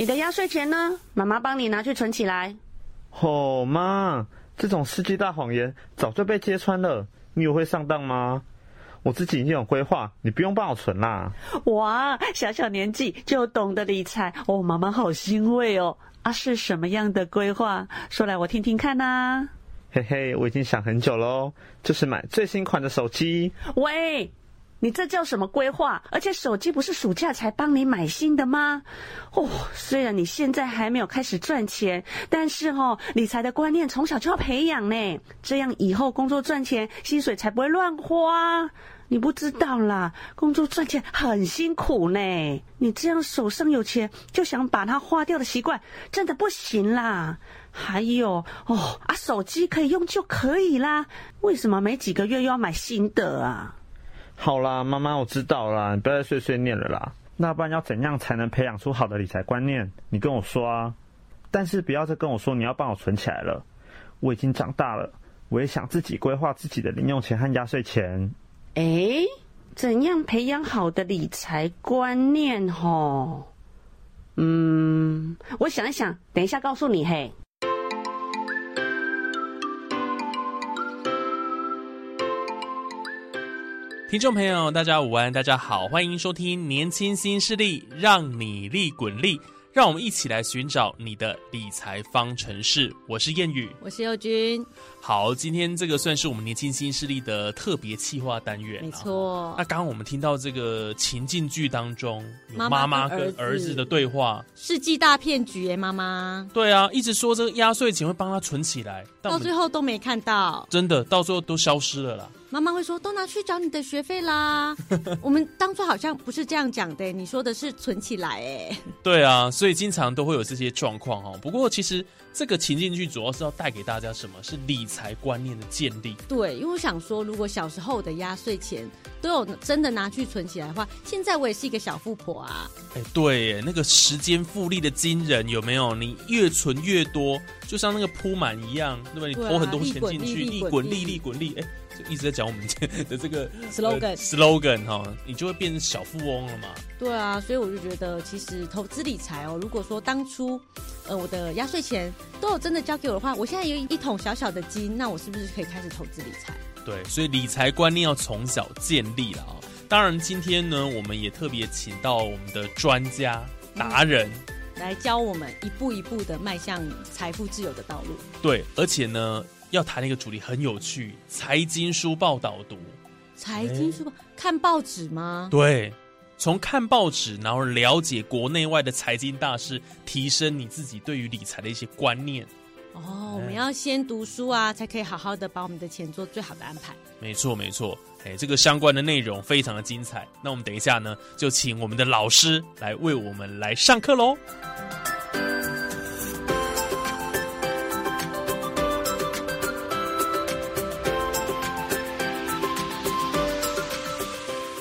你的压岁钱呢？妈妈帮你拿去存起来。哦，妈，这种世纪大谎言早就被揭穿了，你有会上当吗？我自己已经有规划，你不用帮我存啦。哇，小小年纪就懂得理财，哦，妈妈好欣慰哦。啊，是什么样的规划？说来我听听看呐。嘿嘿，我已经想很久喽，就是买最新款的手机。喂。你这叫什么规划？而且手机不是暑假才帮你买新的吗？哦，虽然你现在还没有开始赚钱，但是哦，理财的观念从小就要培养呢。这样以后工作赚钱，薪水才不会乱花。你不知道啦，工作赚钱很辛苦呢。你这样手上有钱就想把它花掉的习惯，真的不行啦。还有哦，啊，手机可以用就可以啦，为什么没几个月又要买新的啊？好啦，妈妈，我知道啦，你不要再碎碎念了啦。那不然要怎样才能培养出好的理财观念？你跟我说啊。但是不要再跟我说你要帮我存起来了。我已经长大了，我也想自己规划自己的零用钱和压岁钱。哎，怎样培养好的理财观念？吼，嗯，我想一想，等一下告诉你嘿。听众朋友，大家午安，大家好，欢迎收听《年轻新势力》，让你利滚利，让我们一起来寻找你的理财方程式。我是谚语，我是佑君。好，今天这个算是我们年轻新势力的特别企划单元。没错。那刚刚我们听到这个情境剧当中，有妈妈跟儿子的对话，世纪大骗局哎，妈妈。对啊，一直说这个压岁钱会帮他存起来，到最后都没看到。真的，到最后都消失了啦。妈妈会说：“都拿去找你的学费啦。”我们当初好像不是这样讲的，你说的是存起来哎。对啊，所以经常都会有这些状况哈。不过其实这个情境剧主要是要带给大家什么？是理财观念的建立。对，因为我想说，如果小时候的压岁钱都有真的拿去存起来的话，现在我也是一个小富婆啊。哎，对，那个时间复利的惊人有没有？你越存越多，就像那个铺满一样，对吧？你投很多钱进去，利滚利，利滚利，哎。一直在讲我们的这个 slogan slogan 哈，你就会变成小富翁了嘛？对啊，所以我就觉得，其实投资理财哦，如果说当初呃我的压岁钱都有真的交给我的话，我现在有一桶小小的金，那我是不是可以开始投资理财？对，所以理财观念要从小建立了啊。当然，今天呢，我们也特别请到我们的专家达人来教我们一步一步的迈向财富自由的道路。对，而且呢。要谈的一个主题很有趣，财经书报导读。财经书报看报纸吗？对，从看报纸，然后了解国内外的财经大事，提升你自己对于理财的一些观念。哦，我们要先读书啊，才可以好好的把我们的钱做最好的安排。没错，没错。哎，这个相关的内容非常的精彩。那我们等一下呢，就请我们的老师来为我们来上课喽。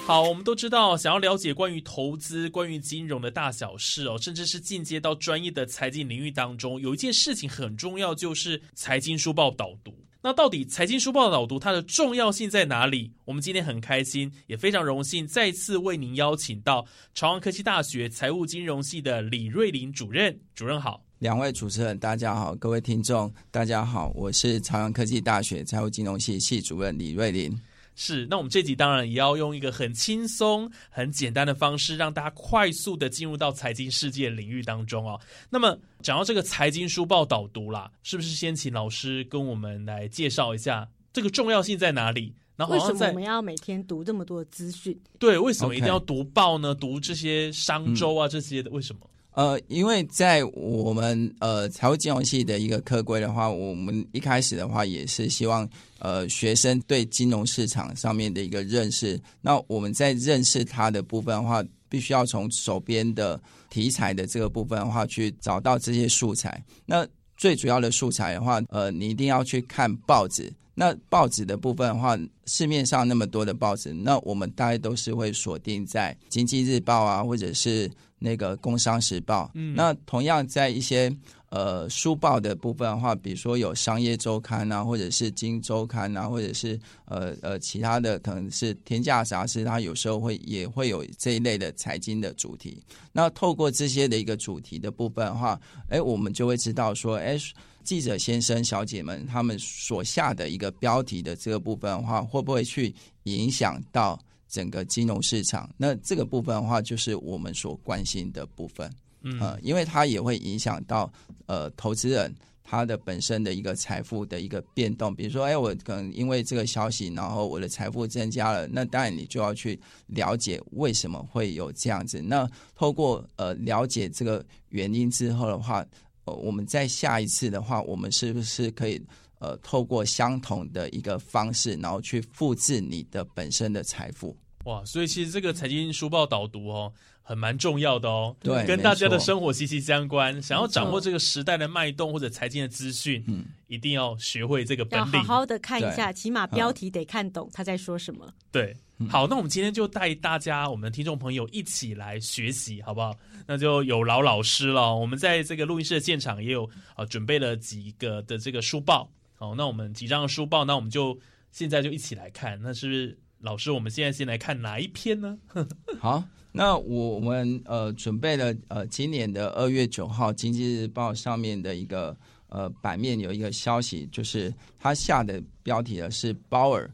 好，我们都知道，想要了解关于投资、关于金融的大小事哦，甚至是进阶到专业的财经领域当中，有一件事情很重要，就是财经书报导读。那到底财经书报导读它的重要性在哪里？我们今天很开心，也非常荣幸，再次为您邀请到朝阳科技大学财务金融系的李瑞林主任。主任好，两位主持人大家好，各位听众大家好，我是朝阳科技大学财务金融系系主任李瑞林。是，那我们这集当然也要用一个很轻松、很简单的方式，让大家快速的进入到财经世界领域当中哦。那么讲到这个财经书报导读啦，是不是先请老师跟我们来介绍一下这个重要性在哪里？然后为什么我们要每天读这么多资讯？对，为什么一定要读报呢？读这些商周啊这些的，为什么？呃，因为在我们呃财务金融系的一个课规的话，我们一开始的话也是希望呃学生对金融市场上面的一个认识。那我们在认识它的部分的话，必须要从手边的题材的这个部分的话去找到这些素材。那最主要的素材的话，呃，你一定要去看报纸。那报纸的部分的话，市面上那么多的报纸，那我们大概都是会锁定在《经济日报》啊，或者是那个《工商时报》。嗯，那同样在一些呃书报的部分的话，比如说有《商业周刊》啊，或者是《金周刊》啊，或者是呃呃其他的，可能是《天下杂志》，它有时候会也会有这一类的财经的主题。那透过这些的一个主题的部分的话，哎，我们就会知道说，哎。记者先生、小姐们，他们所下的一个标题的这个部分的话，会不会去影响到整个金融市场？那这个部分的话，就是我们所关心的部分。嗯，因为它也会影响到呃投资人他的本身的一个财富的一个变动。比如说，哎，我可能因为这个消息，然后我的财富增加了，那当然你就要去了解为什么会有这样子。那透过呃了解这个原因之后的话。呃我们在下一次的话，我们是不是可以呃透过相同的一个方式，然后去复制你的本身的财富？哇，所以其实这个财经书报导读哦，很蛮重要的哦，对，跟大家的生活息息相关。想要掌握这个时代的脉动或者财经的资讯，嗯，一定要学会这个本领，好好的看一下，起码标题得看懂他在说什么。对，好，那我们今天就带大家，我们的听众朋友一起来学习，好不好？那就有劳老师了。我们在这个录音室的现场也有啊，准备了几个的这个书报。好，那我们几张书报，那我们就现在就一起来看。那是是老师，我们现在先来看哪一篇呢？好，那我们呃准备了呃今年的二月九号《经济日报》上面的一个呃版面有一个消息，就是它下的标题呢是鲍尔。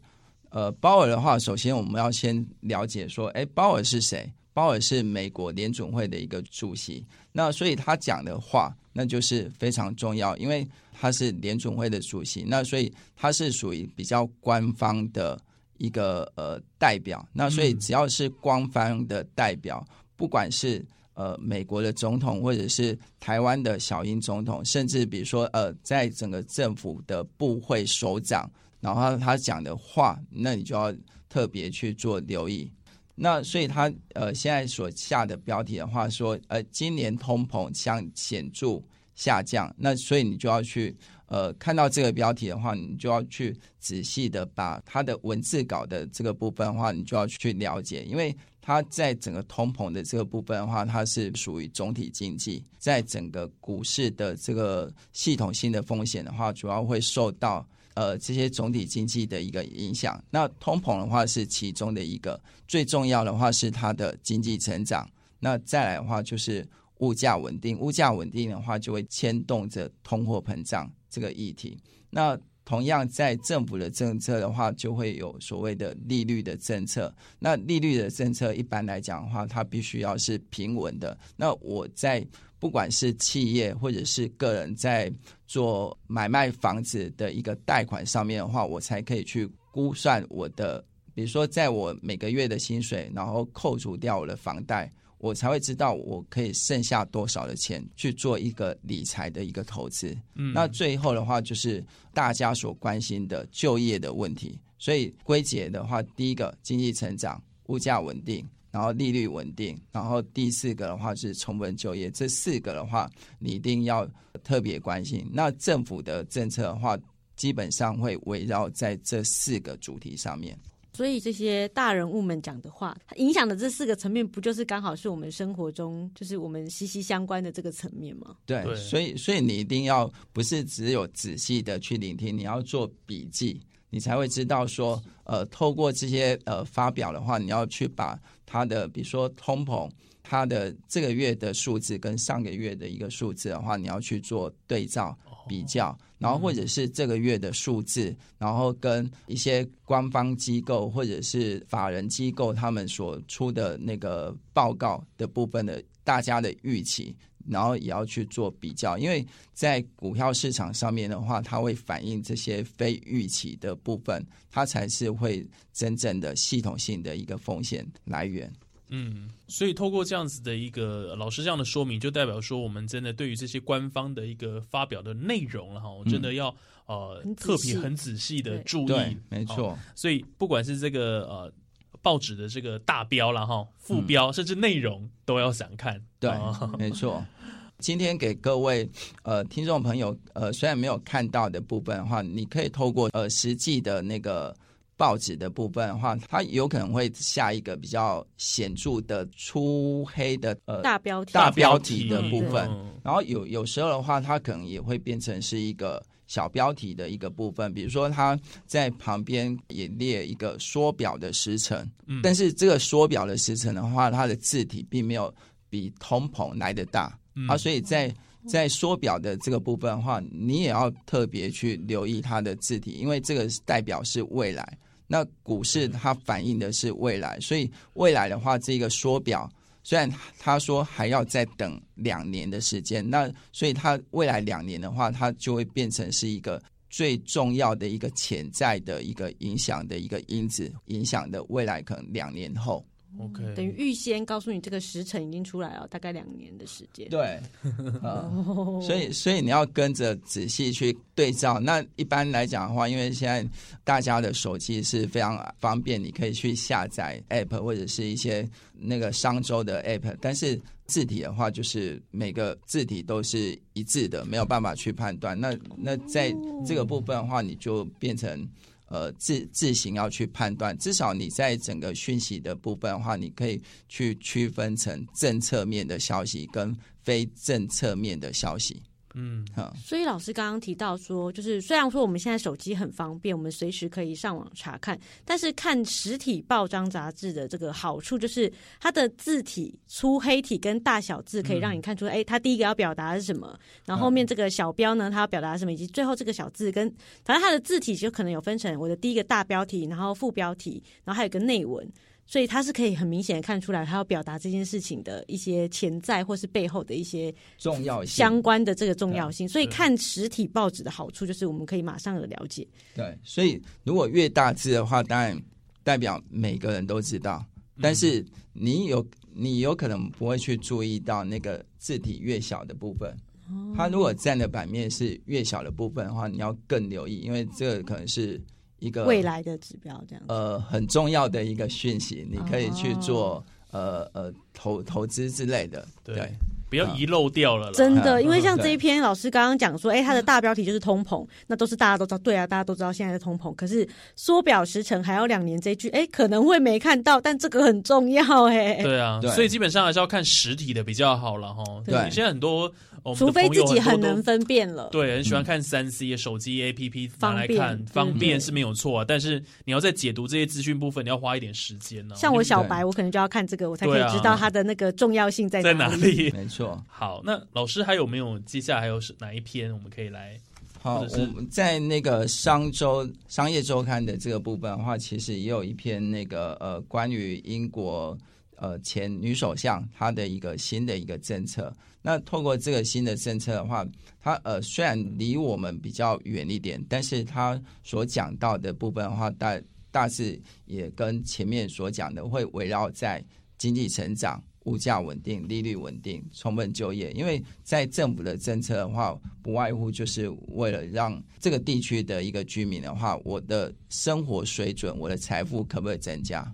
呃，鲍尔的话，首先我们要先了解说，哎，鲍尔是谁？鲍尔是美国联准会的一个主席，那所以他讲的话，那就是非常重要，因为他是联准会的主席，那所以他是属于比较官方的一个呃代表，那所以只要是官方的代表，不管是呃美国的总统，或者是台湾的小英总统，甚至比如说呃在整个政府的部会首长，然后他讲的话，那你就要特别去做留意。那所以他呃现在所下的标题的话说，呃今年通膨将显著下降，那所以你就要去呃看到这个标题的话，你就要去仔细的把它的文字稿的这个部分的话，你就要去了解，因为它在整个通膨的这个部分的话，它是属于总体经济，在整个股市的这个系统性的风险的话，主要会受到。呃，这些总体经济的一个影响，那通膨的话是其中的一个，最重要的话是它的经济成长。那再来的话就是物价稳定，物价稳定的话就会牵动着通货膨胀这个议题。那同样在政府的政策的话，就会有所谓的利率的政策。那利率的政策一般来讲的话，它必须要是平稳的。那我在。不管是企业或者是个人在做买卖房子的一个贷款上面的话，我才可以去估算我的，比如说在我每个月的薪水，然后扣除掉我的房贷，我才会知道我可以剩下多少的钱去做一个理财的一个投资。嗯，那最后的话就是大家所关心的就业的问题。所以归结的话，第一个经济成长，物价稳定。然后利率稳定，然后第四个的话是充分就业，这四个的话你一定要特别关心。那政府的政策的话，基本上会围绕在这四个主题上面。所以这些大人物们讲的话，影响的这四个层面，不就是刚好是我们生活中就是我们息息相关的这个层面吗？对，所以所以你一定要不是只有仔细的去聆听，你要做笔记。你才会知道说，呃，透过这些呃发表的话，你要去把它的，比如说通膨，它的这个月的数字跟上个月的一个数字的话，你要去做对照比较，然后或者是这个月的数字，然后跟一些官方机构或者是法人机构他们所出的那个报告的部分的大家的预期。然后也要去做比较，因为在股票市场上面的话，它会反映这些非预期的部分，它才是会真正的系统性的一个风险来源。嗯，所以透过这样子的一个老师这样的说明，就代表说我们真的对于这些官方的一个发表的内容了哈，真的要呃特别很仔细的注意。对，，没错。哦。所以不管是这个呃报纸的这个大标了哈，副标、甚至内容都要想看。对哦。没错。今天给各位呃听众朋友呃，虽然没有看到的部分的话，你可以透过呃实际的那个报纸的部分的话，它有可能会下一个比较显著的粗黑的呃大标题，大标题的部分，嗯。然后有有时候的话，它可能也会变成是一个小标题的一个部分，比如说它在旁边也列一个缩表的时程，嗯。但是这个缩表的时程的话，它的字体并没有比通膨来的大、嗯。啊，所以在在缩表的这个部分的话，你也要特别去留意它的字体，因为这个代表是未来。那股市它反映的是未来，所以未来的话，这个缩表虽然他说还要再等两年的时间，那所以它未来两年的话，它就会变成是一个最重要的一个潜在的一个影响的一个因子，影响的未来可能两年后。OK，等于预先告诉你这个时辰已经出来了，大概两年的时间。对，呃，所以所以你要跟着仔细去对照。那一般来讲的话，因为现在大家的手机是非常方便，你可以去下载 App 或者是一些那个商周的 App，但是字体的话，就是每个字体都是一致的，没有办法去判断。那那在这个部分的话，你就变成。呃，自自行要去判断，至少你在整个讯息的部分的话，你可以去区分成政策面的消息跟非政策面的消息。嗯好，所以老师刚刚提到说，就是虽然说我们现在手机很方便，我们随时可以上网查看，但是看实体报章杂志的这个好处就是它的字体粗黑体跟大小字可以让你看出，哎、它第一个要表达的是什么，然后后面这个小标呢，它要表达什么，以及最后这个小字跟，反正它的字体就可能有分成我的第一个大标题，然后副标题，然后还有个内文。所以他是可以很明显的看出来，他要表达这件事情的一些潜在或是背后的一些重要性相关的这个重要性。所以看实体报纸的好处就是我们可以马上的了解。对，所以如果越大字的话，当然代表每个人都知道，但是你有你有可能不会去注意到那个字体越小的部分。它如果占的版面是越小的部分的话，你要更留意，因为这个可能是一个未来的指标这样。呃很重要的一个讯息，你可以去做、哦呃呃投投资之类的。对对不要遗漏掉了啦。真的，嗯因为像对这一篇老师刚刚讲说，哎，它的大标题就是通膨，那都是大家都知道，对啊，大家都知道现在的通膨。可是缩表时程还要两年这一句，哎，可能会没看到，但这个很重要，哎，对啊，对所以基本上还是要看实体的比较好了哈。对现在很多我们除非自己很能分辨了。对，很喜欢看三 C 手机 APP 拿来方便看，方便是没有错啊。但是你要在解读这些资讯部分，你要花一点时间呢。像我小白，我可能就要看这个，我才可以知道它的那个重要性在在哪哪里？没错。好，那老师还有没有接下来还有哪一篇我们可以来？好，我们在那个商周商业周刊的这个部分的话，其实也有一篇那个呃关于英国呃前女首相她的一个新的一个政策。那透过这个新的政策的话，它呃虽然离我们比较远一点，但是它所讲到的部分的话，大大致也跟前面所讲的会围绕在经济成长、物价稳定、利率稳定、充分就业。因为在政府的政策的话，不外乎就是为了让这个地区的一个居民的话，我的生活水准、我的财富可不可以增加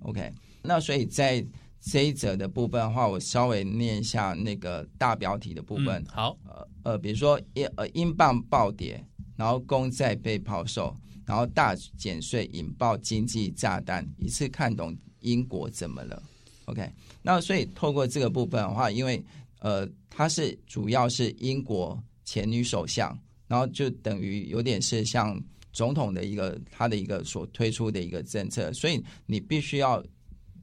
？OK，那所以在这一则的部分的话，我稍微念一下那个大标题的部分。嗯好，呃呃，比如说英呃英镑暴跌，然后公债被抛售，然后大减税引爆经济炸弹，一次看懂英国怎么了？OK，那所以透过这个部分的话，因为呃它是主要是英国前女首相，然后就等于有点是像总统的一个他的一个所推出的一个政策，所以你必须要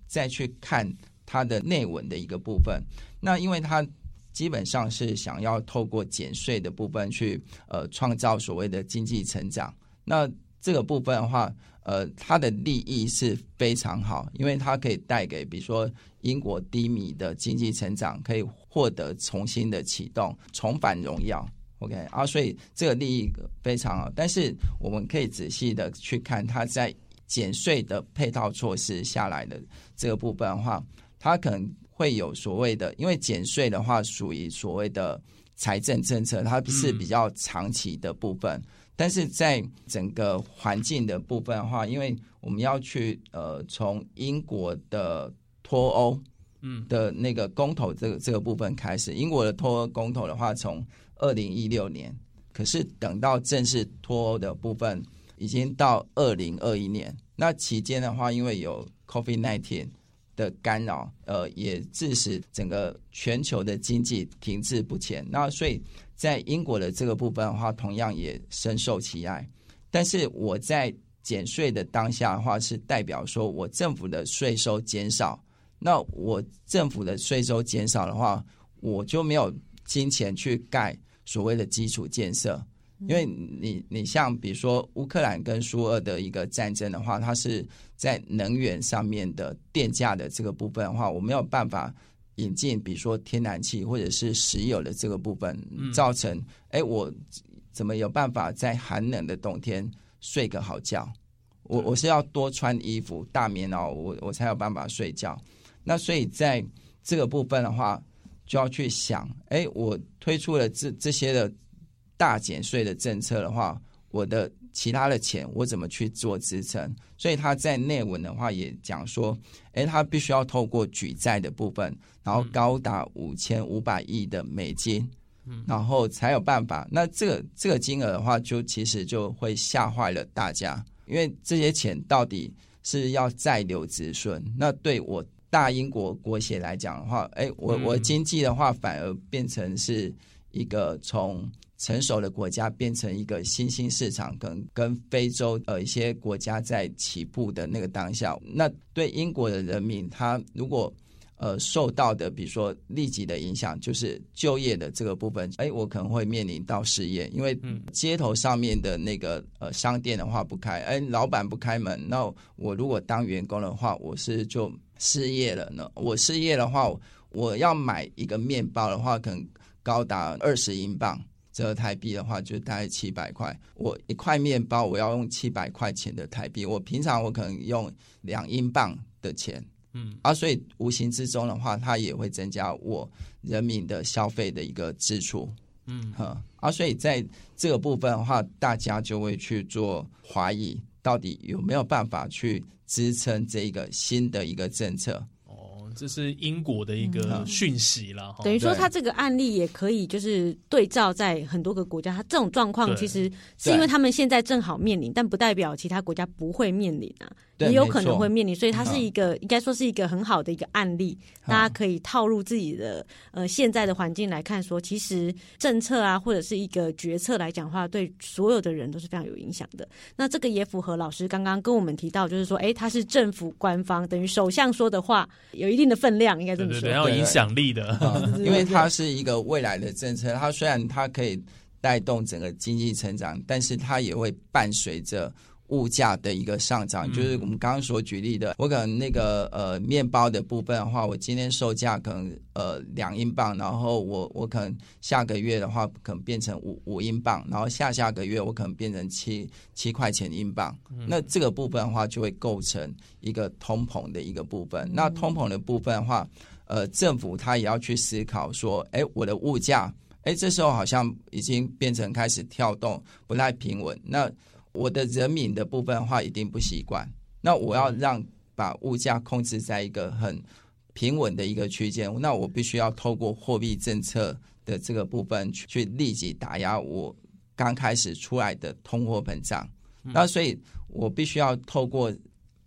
再去看它的内文的一个部分。那因为它基本上是想要透过减税的部分去呃创造所谓的经济成长。那这个部分的话，呃，它的利益是非常好，因为它可以带给比如说英国低迷的经济成长，可以获得重新的启动，重返荣耀。OK 啊，所以这个利益非常好，但是我们可以仔细的去看它在减税的配套措施下来的这个部分的话，它可能会有所谓的，因为减税的话属于所谓的财政政策，它是比较长期的部分。但是在整个环境的部分的话，因为我们要去呃从英国的脱欧嗯。的那个公投这个这个部分开始，英国的脱欧公投的话，从二零一六年，可是等到正式脱欧的部分，已经到二零二一年。那期间的话，因为有 COVID nineteen 的干扰，呃，也致使整个全球的经济停滞不前。那所以在英国的这个部分的话，同样也深受其害。但是我在减税的当下的话，是代表说我政府的税收减少。那我政府的税收减少的话，我就没有金钱去盖所谓的基础建设。因为你你像比如说乌克兰跟苏俄的一个战争的话，它是在能源上面的电价的这个部分的话，我没有办法引进比如说天然气或者是石油的这个部分，造成哎我怎么有办法在寒冷的冬天睡个好觉？我我是要多穿衣服大棉袄，我我才有办法睡觉。那所以在这个部分的话，就要去想，哎，我推出了这这些的大减税的政策的话，我的其他的钱我怎么去做支撑？所以他在内文的话也讲说，哎，他必须要透过举债的部分，然后高达五千五百亿的美金，然后才有办法。那这个这个金额的话，就其实就会吓坏了大家，因为这些钱到底是要再留子孙，那对我。大英国国协来讲的话，哎，我我经济的话反而变成是一个从成熟的国家变成一个新兴市场，跟跟非洲呃一些国家在起步的那个当下，那对英国的人民，他如果呃受到的比如说立即的影响，就是就业的这个部分，哎，我可能会面临到失业，因为街头上面的那个呃商店的话不开，哎，老板不开门，那我如果当员工的话，我是就。失业了呢？我失业的话，我要买一个面包的话，可能高达二十英镑，折台币的话就大概七百块。我一块面包，我要用七百块钱的台币。我平常我可能用两英镑的钱，嗯，啊，所以无形之中的话，它也会增加我人民的消费的一个支出，嗯，哈，啊，所以在这个部分的话，大家就会去做怀疑，到底有没有办法去。支撑这一个新的一个政策哦，这是英国的一个讯息了。等于说，他这个案例也可以就是对照在很多个国家，他这种状况其实是因为他们现在正好面临，但不代表其他国家不会面临啊。也有可能会面临，所以它是一个应该说是一个很好的一个案例，大家可以套入自己的呃现在的环境来看，说其实政策啊或者是一个决策来讲话，对所有的人都是非常有影响的。那这个也符合老师刚刚跟我们提到，就是说，哎，他是政府官方等于首相说的话，有一定的分量，应该这么说，有影响力的，因为它是一个未来的政策，它虽然它可以带动整个经济成长，但是它也会伴随着。物价的一个上涨，就是我们刚刚所举例的，我可能那个呃面包的部分的话，我今天售价可能呃两英镑，然后我我可能下个月的话可能变成五五英镑，然后下下个月我可能变成七七块钱英镑，那这个部分的话就会构成一个通膨的一个部分。那通膨的部分的话，呃，政府它也要去思考说，哎，我的物价，哎，这时候好像已经变成开始跳动，不太平稳，那。我的人民的部分的话，一定不习惯。那我要让把物价控制在一个很平稳的一个区间，那我必须要透过货币政策的这个部分去去立即打压我刚开始出来的通货膨胀。那所以我必须要透过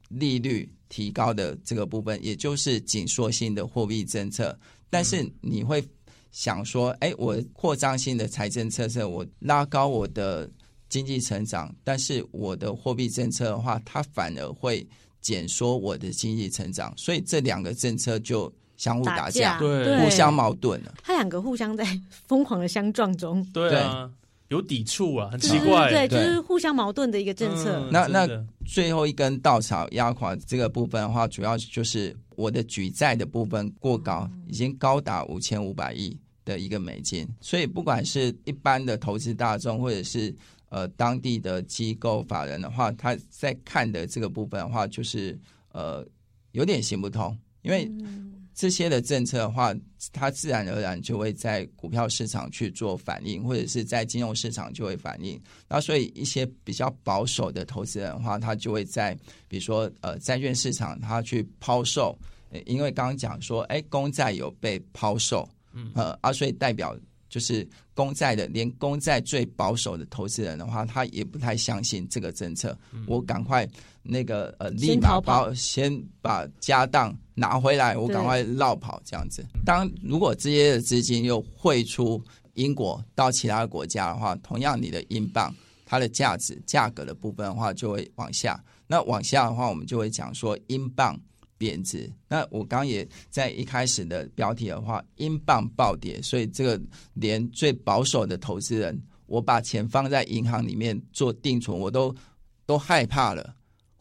利率提高的这个部分，也就是紧缩性的货币政策。但是你会想说，哎，我扩张性的财政政策，我拉高我的。经济成长，但是我的货币政策的话，它反而会减缩我的经济成长，所以这两个政策就相互打架，对，互相矛盾了。它两个互相在疯狂的相撞中，对啊，有抵触啊，很奇怪，对，就是互相矛盾的一个政策。那那最后一根稻草压垮这个部分的话，主要就是我的举债的部分过高，已经高达五千五百亿的一个美金，所以不管是一般的投资大众，或者是呃，当地的机构法人的话，他在看的这个部分的话，就是呃有点行不通，因为这些的政策的话，它自然而然就会在股票市场去做反应，或者是在金融市场就会反应。那所以一些比较保守的投资人的话，他就会在比如说呃债券市场，他去抛售，呃因为刚刚讲说，哎，公债有被抛售，嗯呃啊，所以代表。就是公债的，连公债最保守的投资人的话，他也不太相信这个政策。我赶快那个呃，立马先把先把家当拿回来，我对赶快绕跑这样子。当如果这些的资金又汇出英国到其他国家的话，同样你的英镑它的价值价格的部分的话就会往下。那往下的话，我们就会讲说英镑贬值。那我刚刚也在一开始的标题的话，英镑暴跌，所以这个连最保守的投资人，我把钱放在银行里面做定存，我都都害怕了，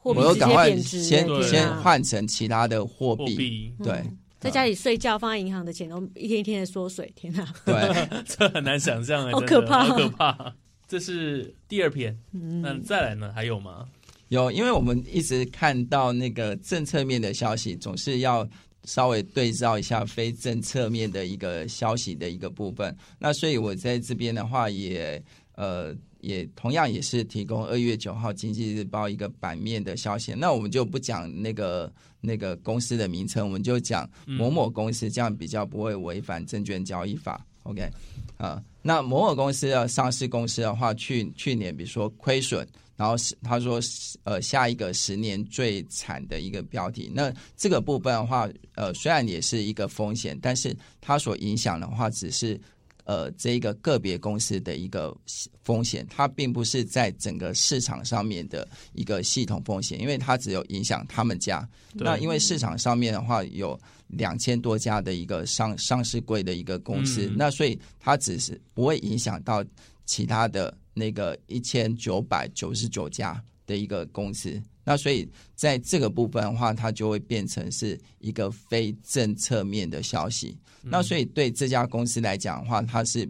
我又赶快先先啊换成其他的货币。货币对嗯在家里睡觉放在银行的钱都一天一天的缩水，天哪！对，这很难想象啊，好可怕好可怕。这是第二篇，嗯那再来呢？还有吗？有，因为我们一直看到那个政策面的消息，总是要稍微对照一下非政策面的一个消息的一个部分。那所以我在这边的话也，呃也同样也是提供二月九号《经济日报》一个版面的消息。那我们就不讲那个那个公司的名称，我们就讲某某公司，这样比较不会违反证券交易法。OK，啊，那某某公司的上市公司的话，去去年比如说亏损。然后是他说，呃，下一个十年最惨的一个标题。那这个部分的话，呃，虽然也是一个风险，但是它所影响的话，只是呃这一个个别公司的一个风险，它并不是在整个市场上面的一个系统风险，因为它只有影响他们家。那因为市场上面的话有两千多家的一个上上市柜的一个公司，嗯那所以它只是不会影响到其他的那个一千九百九十九家的一个公司。那所以在这个部分的话，它就会变成是一个非政策面的消息。那所以对这家公司来讲的话，它是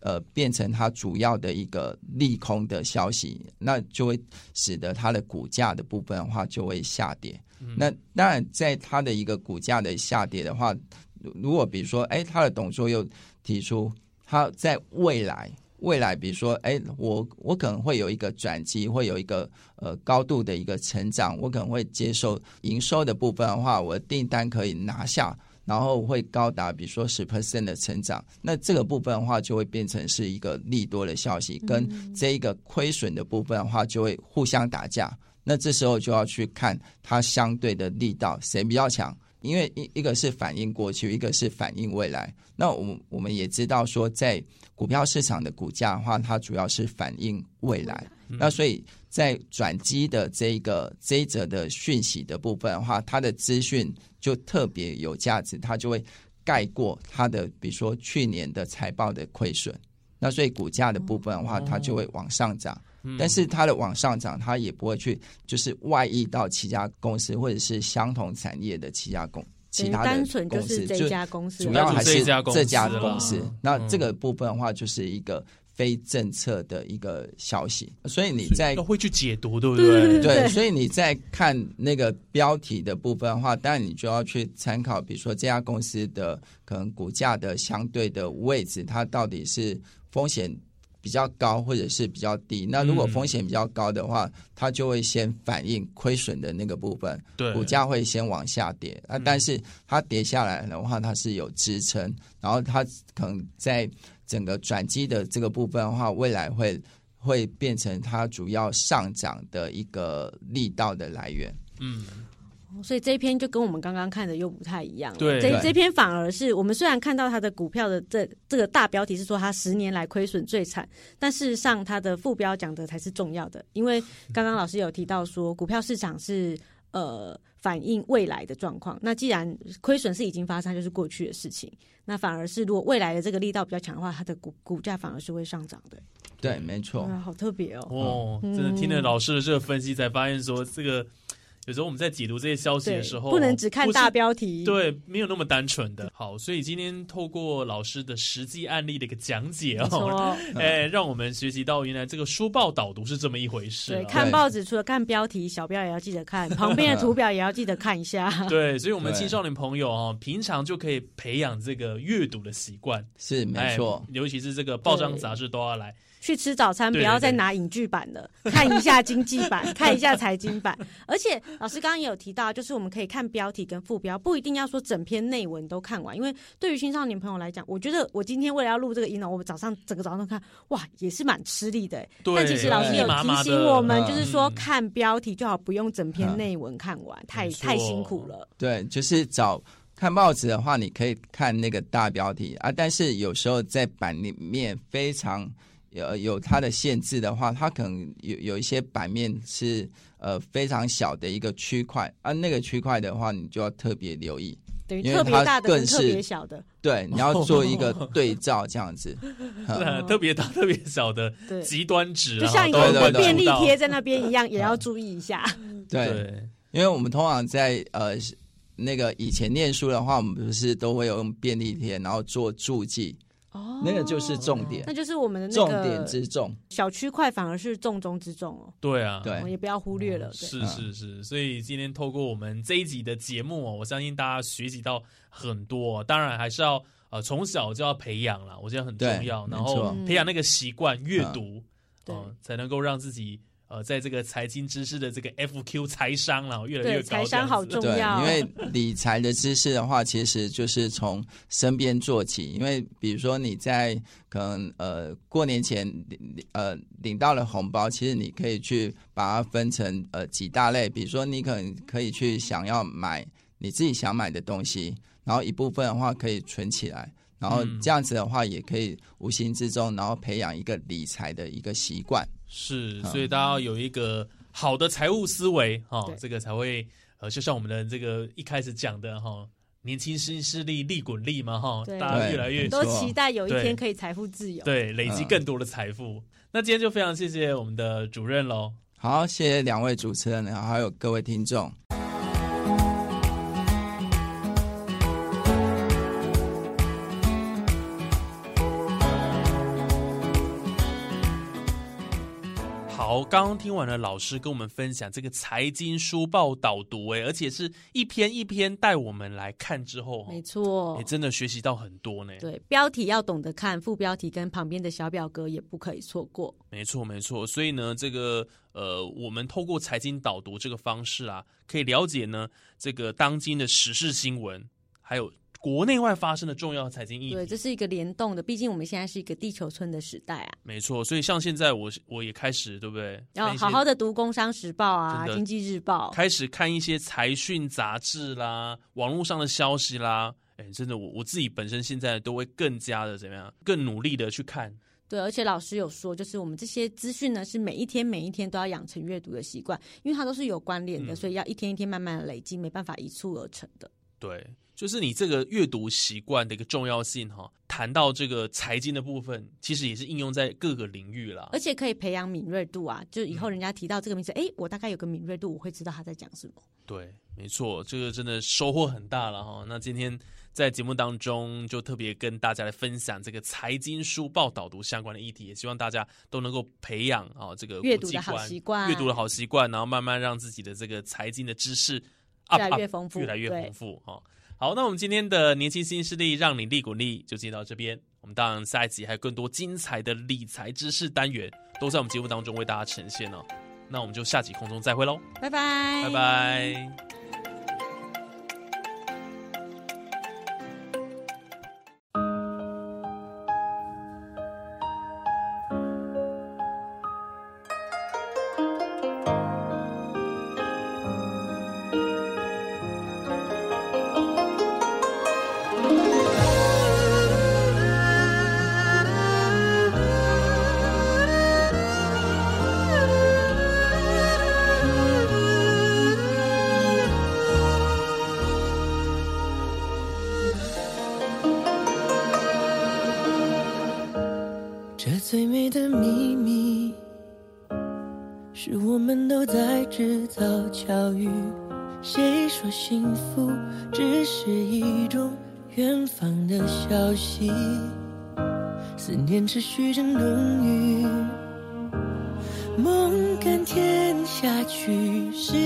呃变成它主要的一个利空的消息，那就会使得它的股价的部分的话就会下跌。那当然，在它的一个股价的下跌的话，如如果比如说，哎，它的董座又提出，它在未来未来，比如说，哎，我我可能会有一个转机，会有一个呃高度的一个成长，我可能会接受营收的部分的话，我的订单可以拿下。然后会高达比如说十 percent 的成长，那这个部分的话就会变成是一个利多的消息，跟这一个亏损的部分的话就会互相打架。那这时候就要去看它相对的力道谁比较强，因为一一个是反映过去，一个是反映未来。那我们我们也知道说，在股票市场的股价的话，它主要是反映未来。那所以在转机的这一个这一则的讯息的部分的话，它的资讯就特别有价值，它就会盖过它的比如说去年的财报的亏损。那所以股价的部分的话，它就会往上涨。但是它的往上涨，它也不会去就是外溢到其他公司或者是相同产业的其他公其他的公司，是这家公司，主要还是这家公司。那这个部分的话，就是一个非政策的一个消息，所以你在要会去解读，对不对对？对，所以你在看那个标题的部分的话，当然你就要去参考，比如说这家公司的可能股价的相对的位置，它到底是风险比较高或者是比较低。那如果嗯风险比较高的话，它就会先反映亏损的那个部分，对，股价会先往下跌啊，但是它跌下来的话，它是有支撑，然后它可能在整个转机的这个部分的话，未来会会变成它主要上涨的一个力道的来源。嗯，所以这一篇就跟我们刚刚看的又不太一样了。对对这这篇反而是我们虽然看到它的股票的这这个大标题是说它十年来亏损最惨，但事实上它的副标讲的才是重要的，因为刚刚老师有提到说股票市场是呃反映未来的状况。那既然亏损是已经发生，就是过去的事情，那反而是如果未来的这个力道比较强的话，它的股股价反而是会上涨的。对，没错。啊，好特别哦。哦，嗯真的听了老师的这个分析，才发现说这个有时候我们在解读这些消息的时候，不能只看大标题。对，没有那么单纯的。好，所以今天透过老师的实际案例的一个讲解哦，哎，让我们学习到原来这个书报导读是这么一回事对，啊。看报纸除了看标题，小标也要记得看，旁边的图表也要记得看一下。对，所以，我们青少年朋友哦，平常就可以培养这个阅读的习惯。是没哎错，尤其是这个报章杂志都要来。去吃早餐，不要再拿影剧版了，看一下经济版，看一下财经版。而且老师刚刚也有提到，就是我们可以看标题跟副标，不一定要说整篇内文都看完，因为对于青少年朋友来讲，我觉得我今天为了要录这个音呢，我早上整个早上都看，哇，也是蛮吃力的。对但其实老师有提醒我们，嗯就是说嗯看标题就好，不用整篇嗯内文看完，太太辛苦了。对，就是找看报纸的话，你可以看那个大标题啊，但是有时候在版里面非常有有它的限制的话，它可能有有一些版面是呃非常小的一个区块啊，那个区块的话，你就要特别留意，等于因为它特别大的跟特别小的，对，你要做一个 对照这样子。特别大、特别小的对极端值啊，就像一个便利贴在那边一样，也要注意一下。对，对因为我们通常在呃那个以前念书的话，我们不是都会有用便利贴，然后做注记，哦那个就是重点那，就是我们的那重个点之重。小区块反而是重中之重哦，对啊，对我们也不要忽略了。对是是是，所以今天透过我们这一集的节目哦，我相信大家学习到很多。当然还是要呃从小就要培养啦，我觉得很重要。然后培养那个习惯，阅读，嗯对哦，才能够让自己呃在这个财经知识的这个 FQ 财商然后越来越。财商好重对，要，因为理财的知识的话，其实就是从身边做起。因为比如说你在可能呃过年前领呃领到了红包，其实你可以去把它分成呃几大类。比如说你可能可以去想要买你自己想买的东西，然后一部分的话可以存起来。然后嗯这样子的话，也可以无形之中，然后培养一个理财的一个习惯。是，嗯所以大家要有一个好的财务思维哈、哦这个才会呃，就像我们的这个一开始讲的哈、年轻新势力利滚利嘛哈，对大家越来越都期待有一天可以财富自由。对累积嗯更多的财富。那今天就非常谢谢我们的主任喽。好，谢谢两位主持人，然后还有各位听众。好，刚刚听完了老师跟我们分享这个财经书报导读，哎，而且是一篇一篇带我们来看之后，没错也，真的学习到很多呢。对，标题要懂得看，副标题跟旁边的小表格也不可以错过。没错，没错。所以呢，这个呃，我们透过财经导读这个方式啊，可以了解呢这个当今的时事新闻，还有国内外发生的重要财经议对，这是一个联动的，毕竟我们现在是一个地球村的时代啊，没错，所以像现在我我也开始，对不对？要好好的读《工商时报》啊，《经济日报》。开始看一些财讯杂志啦，网络上的消息啦。哎，真的，我我自己本身现在都会更加的怎么样，更努力的去看。对，而且老师有说，就是我们这些资讯呢，是每一天每一天都要养成阅读的习惯，因为它都是有关联的，嗯所以要一天一天慢慢的累积，没办法一蹴而成的。对，就是你这个阅读习惯的一个重要性哈。谈到这个财经的部分，其实也是应用在各个领域啦而。且可以培养敏锐度啊，就以后人家提到这个名字，哎、我大概有个敏锐度，我会知道他在讲什么。对，没错，这个真的收获很大了哈。那今天在节目当中就特别跟大家来分享这个财经书报导读相关的议题，也希望大家都能够培养啊这个阅读的好习惯阅读的好习惯，然后慢慢让自己的这个财经的知识越来越丰富越来越对丰富哈。好，那我们今天的年轻新势力让你利滚利就接到这边。我们当然下一集还有更多精彩的理财知识单元都在我们节目当中为大家呈现哦。那我们就下集空中再会喽，拜拜，拜拜。幸福只是一种远方的消息？思念持续着浓郁，梦甘甜下去，誓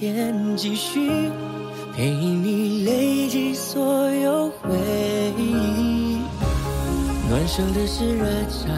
言继续，陪你累积所有回忆。暖手的是热茶，